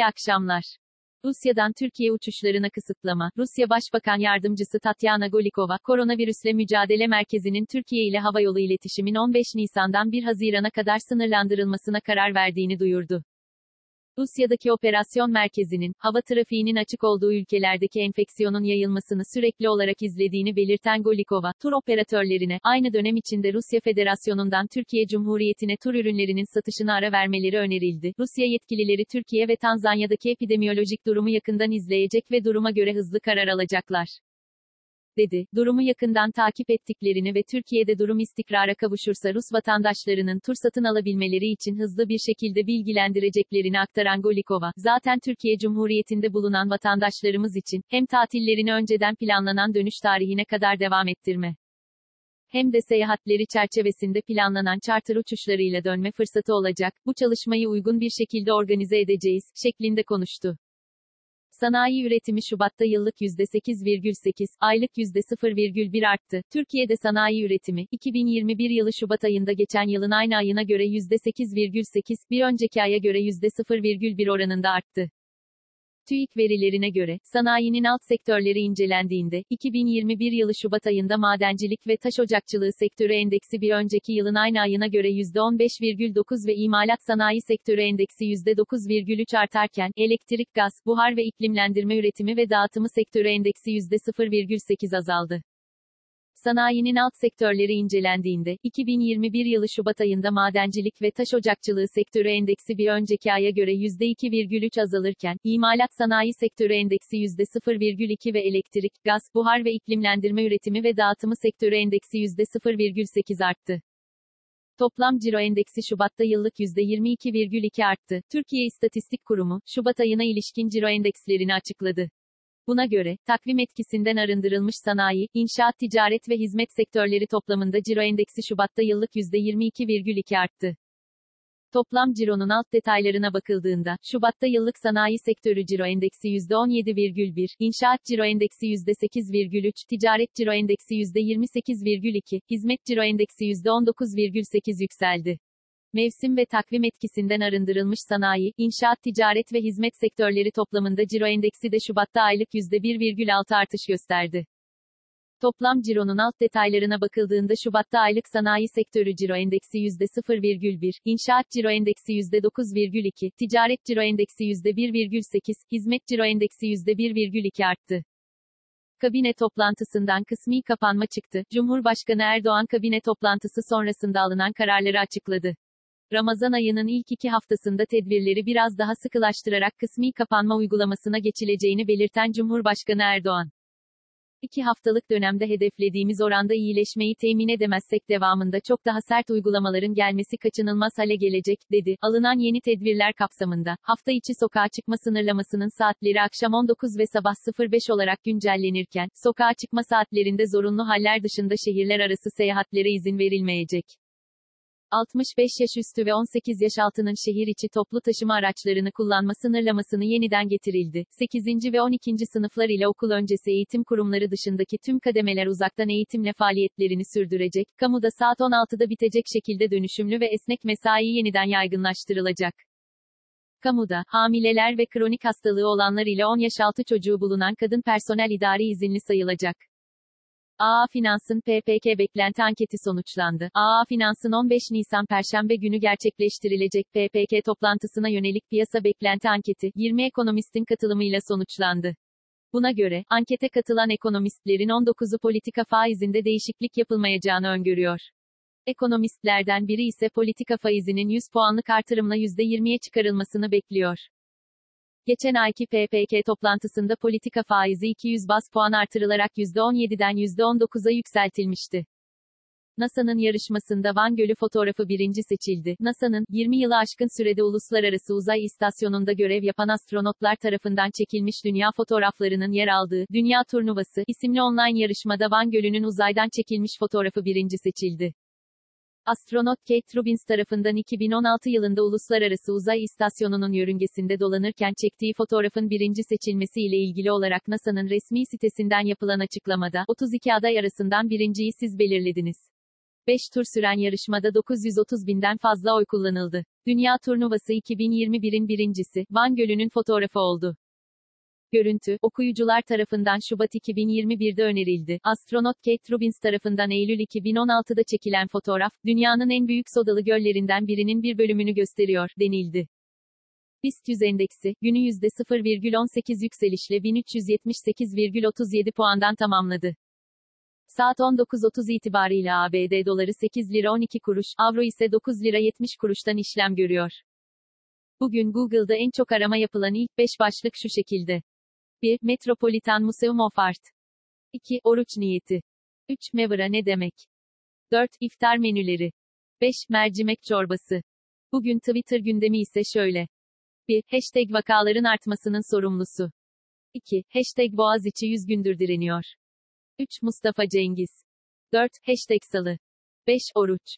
İyi akşamlar. Rusya'dan Türkiye uçuşlarına kısıtlama. Rusya Başbakan Yardımcısı Tatyana Golikova, koronavirüsle mücadele merkezinin Türkiye ile havayolu iletişimin 15 Nisan'dan 1 Haziran'a kadar sınırlandırılmasına karar verdiğini duyurdu. Rusya'daki operasyon merkezinin, hava trafiğinin açık olduğu ülkelerdeki enfeksiyonun yayılmasını sürekli olarak izlediğini belirten Golikova, tur operatörlerine, aynı dönem içinde Rusya Federasyonu'ndan Türkiye Cumhuriyeti'ne tur ürünlerinin satışına ara vermeleri önerildi. Rusya yetkilileri Türkiye ve Tanzanya'daki epidemiyolojik durumu yakından izleyecek ve duruma göre hızlı karar alacaklar dedi. Durumu yakından takip ettiklerini ve Türkiye'de durum istikrara kavuşursa Rus vatandaşlarının tur satın alabilmeleri için hızlı bir şekilde bilgilendireceklerini aktaran Golikova, zaten Türkiye Cumhuriyeti'nde bulunan vatandaşlarımız için, hem tatillerini önceden planlanan dönüş tarihine kadar devam ettirme hem de seyahatleri çerçevesinde planlanan charter uçuşlarıyla dönme fırsatı olacak, bu çalışmayı uygun bir şekilde organize edeceğiz, şeklinde konuştu. Sanayi üretimi Şubat'ta yıllık %8,8, aylık %0,1 arttı. Türkiye'de sanayi üretimi, 2021 yılı Şubat ayında geçen yılın aynı ayına göre %8,8, bir önceki aya göre %0,1 oranında arttı. TÜİK verilerine göre, sanayinin alt sektörleri incelendiğinde, 2021 yılı Şubat ayında madencilik ve taş ocakçılığı sektörü endeksi bir önceki yılın aynı ayına göre %15,9 ve imalat sanayi sektörü endeksi %9,3 artarken, elektrik, gaz, buhar ve iklimlendirme üretimi ve dağıtımı sektörü endeksi %0,8 azaldı. Sanayinin alt sektörleri incelendiğinde, 2021 yılı Şubat ayında madencilik ve taş ocakçılığı sektörü endeksi bir önceki aya göre %2,3 azalırken, imalat sanayi sektörü endeksi %0,2 ve elektrik, gaz, buhar ve iklimlendirme üretimi ve dağıtımı sektörü endeksi %0,8 arttı. Toplam ciro endeksi Şubat'ta yıllık %22,2 arttı. Türkiye İstatistik Kurumu, Şubat ayına ilişkin ciro endekslerini açıkladı. Buna göre, takvim etkisinden arındırılmış sanayi, inşaat ticaret ve hizmet sektörleri toplamında ciro endeksi Şubat'ta yıllık %22,2 arttı. Toplam cironun alt detaylarına bakıldığında, Şubat'ta yıllık sanayi sektörü ciro endeksi %17,1, inşaat ciro endeksi %8,3, ticaret ciro endeksi %28,2, hizmet ciro endeksi %19,8 yükseldi. Mevsim ve takvim etkisinden arındırılmış sanayi, inşaat ticaret ve hizmet sektörleri toplamında ciro endeksi de Şubat'ta aylık %1,6 artış gösterdi. Toplam cironun alt detaylarına bakıldığında Şubat'ta aylık sanayi sektörü ciro endeksi %0,1, inşaat ciro endeksi %9,2, ticaret ciro endeksi %1,8, hizmet ciro endeksi %1,2 arttı. Kabine toplantısından kısmi kapanma çıktı. Cumhurbaşkanı Erdoğan kabine toplantısı sonrasında alınan kararları açıkladı. Ramazan ayının ilk iki haftasında tedbirleri biraz daha sıkılaştırarak kısmi kapanma uygulamasına geçileceğini belirten Cumhurbaşkanı Erdoğan. İki haftalık dönemde hedeflediğimiz oranda iyileşmeyi temin edemezsek devamında çok daha sert uygulamaların gelmesi kaçınılmaz hale gelecek, dedi. Alınan yeni tedbirler kapsamında, hafta içi sokağa çıkma sınırlamasının saatleri akşam 19 ve sabah 05 olarak güncellenirken, sokağa çıkma saatlerinde zorunlu haller dışında şehirler arası seyahatlere izin verilmeyecek. 65 yaş üstü ve 18 yaş altının şehir içi toplu taşıma araçlarını kullanma sınırlamasını yeniden getirildi. 8. ve 12. sınıflar ile okul öncesi eğitim kurumları dışındaki tüm kademeler uzaktan eğitimle faaliyetlerini sürdürecek. Kamuda saat 16'da bitecek şekilde dönüşümlü ve esnek mesai yeniden yaygınlaştırılacak. Kamuda, hamileler ve kronik hastalığı olanlar ile 10 yaş altı çocuğu bulunan kadın personel idari izinli sayılacak. AA Finans'ın PPK beklenti anketi sonuçlandı. AA Finans'ın 15 Nisan Perşembe günü gerçekleştirilecek PPK toplantısına yönelik piyasa beklenti anketi, 20 ekonomistin katılımıyla sonuçlandı. Buna göre, ankete katılan ekonomistlerin 19'u politika faizinde değişiklik yapılmayacağını öngörüyor. Ekonomistlerden biri ise politika faizinin 100 puanlık artırımla %20'ye çıkarılmasını bekliyor. Geçen ayki PPK toplantısında politika faizi 200 bas puan artırılarak %17'den %19'a yükseltilmişti. NASA'nın yarışmasında Van Gölü fotoğrafı birinci seçildi. NASA'nın, 20 yılı aşkın sürede Uluslararası Uzay İstasyonu'nda görev yapan astronotlar tarafından çekilmiş dünya fotoğraflarının yer aldığı, Dünya Turnuvası, isimli online yarışmada Van Gölü'nün uzaydan çekilmiş fotoğrafı birinci seçildi. Astronot Kate Rubins tarafından 2016 yılında Uluslararası Uzay İstasyonu'nun yörüngesinde dolanırken çektiği fotoğrafın birinci seçilmesi ile ilgili olarak NASA'nın resmi sitesinden yapılan açıklamada, 32 aday arasından birinciyi siz belirlediniz. 5 tur süren yarışmada 930 binden fazla oy kullanıldı. Dünya Turnuvası 2021'in birincisi, Van Gölü'nün fotoğrafı oldu. Görüntü, okuyucular tarafından Şubat 2021'de önerildi. Astronot Kate Robbins tarafından Eylül 2016'da çekilen fotoğraf, dünyanın en büyük sodalı göllerinden birinin bir bölümünü gösteriyor, denildi. BIST 100 endeksi, günü %0,18 yükselişle 1378,37 puandan tamamladı. Saat 19.30 itibarıyla ABD doları 8 lira 12 kuruş, avro ise 9 lira 70 kuruştan işlem görüyor. Bugün Google'da en çok arama yapılan ilk 5 başlık şu şekilde. 1. Metropolitan Museum of Art. 2. Oruç niyeti. 3. Mevra ne demek? 4. İftar menüleri. 5. Mercimek çorbası. Bugün Twitter gündemi ise şöyle. 1. Hashtag vakaların artmasının sorumlusu. 2. Hashtag Boğaziçi 100 gündür direniyor. 3. Mustafa Cengiz. 4. Hashtag Salı. 5. Oruç.